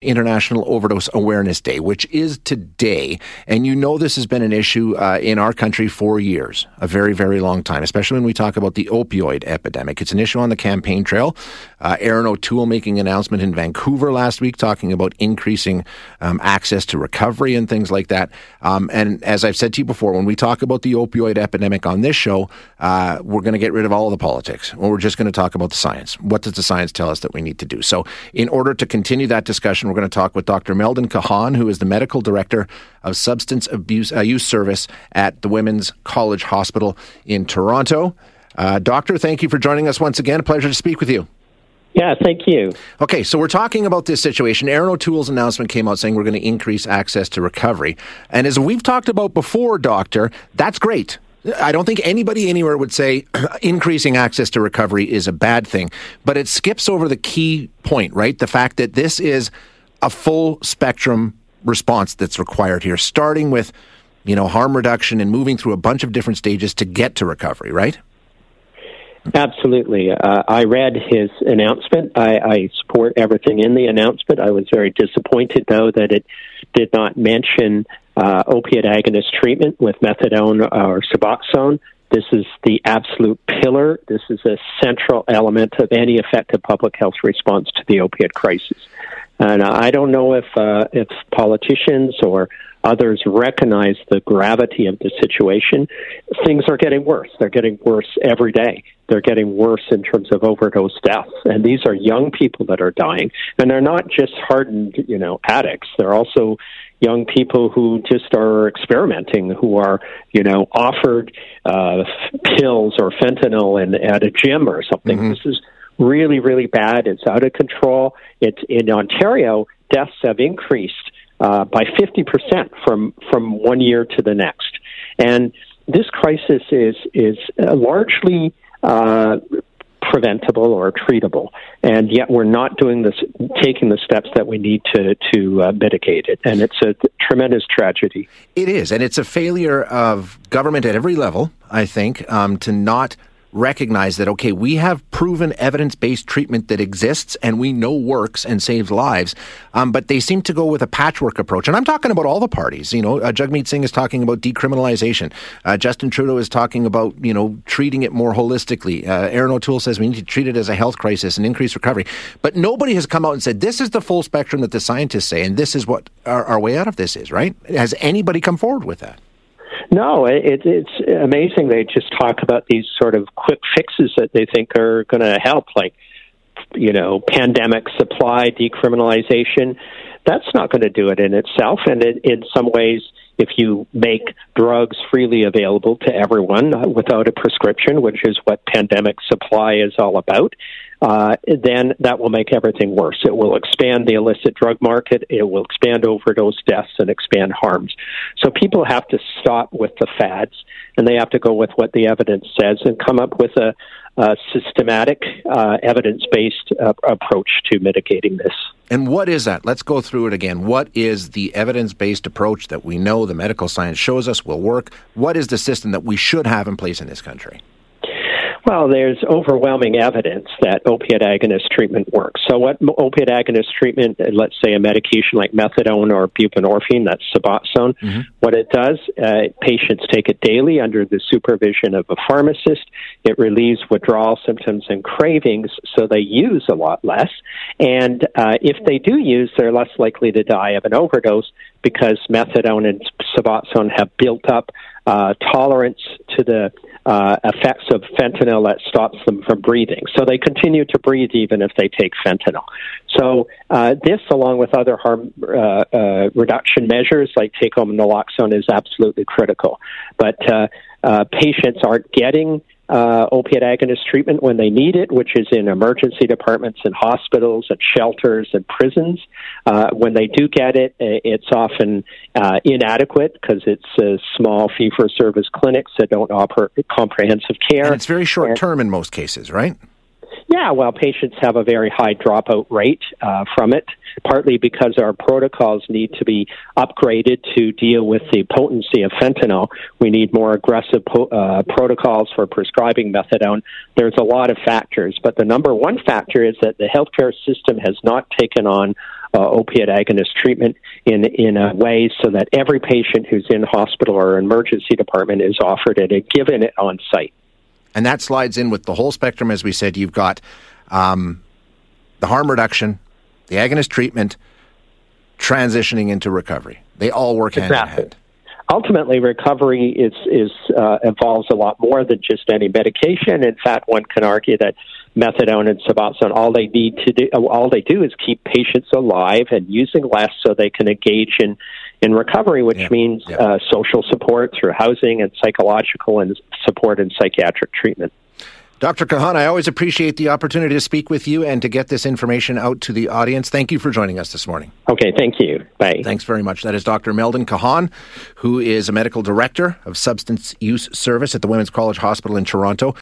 International Overdose Awareness Day, which is today. And you know this has been an issue uh, in our country for years, a very, very long time, especially when we talk about the opioid epidemic. It's an issue on the campaign trail. Uh, Erin O'Toole making an announcement in Vancouver last week talking about increasing um, access to recovery and things like that. Um, and as I've said to you before, when we talk about the opioid epidemic on this show, uh, we're going to get rid of all the politics. We're just going to talk about the science. What does the science tell us that we need to do? So, in order to continue that discussion, we're going to talk with Dr. Meldon Kahan, who is the medical director of substance abuse uh, use service at the Women's College Hospital in Toronto. Uh, doctor, thank you for joining us once again. A pleasure to speak with you. Yeah, thank you. Okay, so we're talking about this situation. Erin O'Toole's announcement came out saying we're going to increase access to recovery. And as we've talked about before, Doctor, that's great. I don't think anybody anywhere would say increasing access to recovery is a bad thing, but it skips over the key point, right? The fact that this is a full spectrum response that's required here, starting with, you know, harm reduction and moving through a bunch of different stages to get to recovery, right? Absolutely. Uh, I read his announcement. I, I support everything in the announcement. I was very disappointed, though, that it did not mention uh, opiate agonist treatment with methadone or Suboxone. This is the absolute pillar. This is a central element of any effective public health response to the opiate crisis. And I don't know if uh, if politicians or others recognize the gravity of the situation. Things are getting worse. They're getting worse every day. They're getting worse in terms of overdose deaths. And these are young people that are dying. And they're not just hardened, you know, addicts. They're also young people who just are experimenting, who are, you know, offered uh, pills or fentanyl in, at a gym or something. Mm-hmm. This is really, really bad. It's out of control. It's in Ontario. Deaths have increased uh, by 50% from from one year to the next, and this crisis is is uh, largely. Uh, preventable or treatable, and yet we're not doing this, taking the steps that we need to to uh, mitigate it, and it's a tremendous tragedy. It is, and it's a failure of government at every level. I think um, to not recognize that, okay, we have proven evidence based treatment that exists and we know works and saves lives, um, but they seem to go with a patchwork approach. And I'm talking about all the parties. You know, uh, Jagmeet Singh is talking about decriminalization. Uh, Justin Trudeau is talking about, you know, treating it more holistically. Uh, Erin O'Toole says we need to treat it as a health crisis and increase recovery. But nobody has come out and said, this is the full spectrum that the scientists say, and this is what our, our way out of this is, right? Has anybody come forward with that? No, it, it's amazing. They just talk about these sort of quick fixes that they think are going to help, like you know, pandemic supply decriminalization. That's not going to do it in itself, and it, in some ways, if you make drugs freely available to everyone uh, without a prescription, which is what pandemic supply is all about, uh, then that will make everything worse. It will expand the illicit drug market, it will expand overdose deaths, and expand harms. So people have to stop with the fads, and they have to go with what the evidence says and come up with a, a systematic, uh, evidence based uh, approach to mitigating this. And what is that? Let's go through it again. What is the evidence based approach that we know the medical science shows us will work? What is the system that we should have in place in this country? Well, there's overwhelming evidence that opiate agonist treatment works. So, what opiate agonist treatment, uh, let's say a medication like methadone or buprenorphine, that's Suboxone, mm-hmm. what it does, uh, patients take it daily under the supervision of a pharmacist. It relieves withdrawal symptoms and cravings, so they use a lot less. And uh, if they do use, they're less likely to die of an overdose because methadone and Suboxone have built up uh, tolerance to the uh, effects of fentanyl that stops them from breathing. So they continue to breathe even if they take fentanyl. So uh, this, along with other harm uh, uh reduction measures like take-home naloxone, is absolutely critical. But uh, uh, patients aren't getting uh, opiate agonist treatment when they need it, which is in emergency departments and hospitals and shelters and prisons. Uh, when they do get it, it's often uh, inadequate because it's uh, small fee for service clinics that don't offer comprehensive care. And it's very short term in most cases, right? Yeah, well, patients have a very high dropout rate uh, from it, partly because our protocols need to be upgraded to deal with the potency of fentanyl. We need more aggressive po- uh, protocols for prescribing methadone. There's a lot of factors, but the number one factor is that the healthcare system has not taken on uh, opiate agonist treatment in in a way so that every patient who's in hospital or emergency department is offered it and given it on site. And that slides in with the whole spectrum, as we said. You've got um, the harm reduction, the agonist treatment, transitioning into recovery. They all work hand exactly. in hand ultimately recovery is is uh, involves a lot more than just any medication. In fact, one can argue that methadone and suboxone all they need to do all they do is keep patients alive and using less so they can engage in in recovery, which yeah. means yeah. Uh, social support through housing and psychological and support and psychiatric treatment. Dr. Kahan, I always appreciate the opportunity to speak with you and to get this information out to the audience. Thank you for joining us this morning. Okay, thank you. Bye. Thanks very much. That is Dr. Meldon Kahan, who is a medical director of substance use service at the Women's College Hospital in Toronto.